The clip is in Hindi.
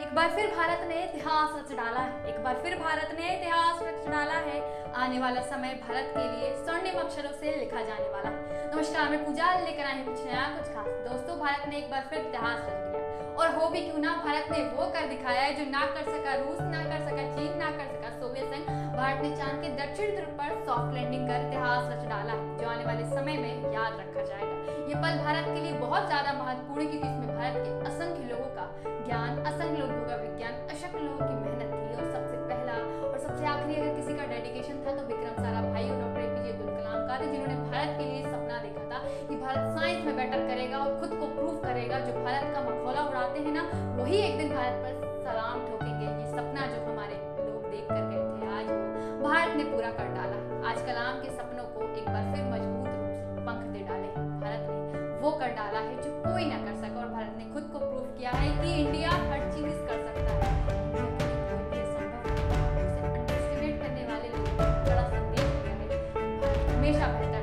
एक बार फिर भारत ने इतिहास रच डाला है। एक बार फिर भारत ने इतिहास रच डाला है। आने वाला समय भारत के लिए स्वर्णिम अक्षरों से लिखा जाने वाला है। नमस्कार, मैं पूजा लेकर आई कुछ नया कुछ खास। दोस्तों, भारत ने एक बार फिर इतिहास रच दिया। और हो भी क्यों ना भारत ने वो कर दिखाया है जो ना कर सका रूस, ना कर सका चीन, ना कर सका सोवियत संघ। भारत ने चाँद के दक्षिण ध्रुव पर सॉफ्ट लैंडिंग कर इतिहास रच डाला है, जो आने वाले समय में याद रखा जाएगा। ये पल भारत के लिए बहुत ज़्यादा महत्वपूर्ण का ज्ञान असंख्य लोगों का विज्ञान असंख्य लोगों की मेहनत थी और सबसे पहला और सबसे आखिरी अगर किसी का डेडिकेशन था तो विक्रम सारा भाई और डॉक्टर एपीजे अब्दुल कलाम का थे, जिन्होंने भारत के लिए सपना देखा था कि भारत साइंस में बेटर करेगा और खुद को प्रूव करेगा। जो भारत का मखौला उड़ाते हैं ना, वही एक दिन भारत पर सलाम ठोकेंगे। ये सपना जो हमारे लोग देख कर गए थे, आज वो भारत ने पूरा कर डाला। आज कलाम के सपनों को एक बार फिर मज़बूत पंख दे डाले भारत ने वो कर डाला है जो कोई ना कर सका और भारत ने खुद को प्रूव किया है कि हमेशा बेहतर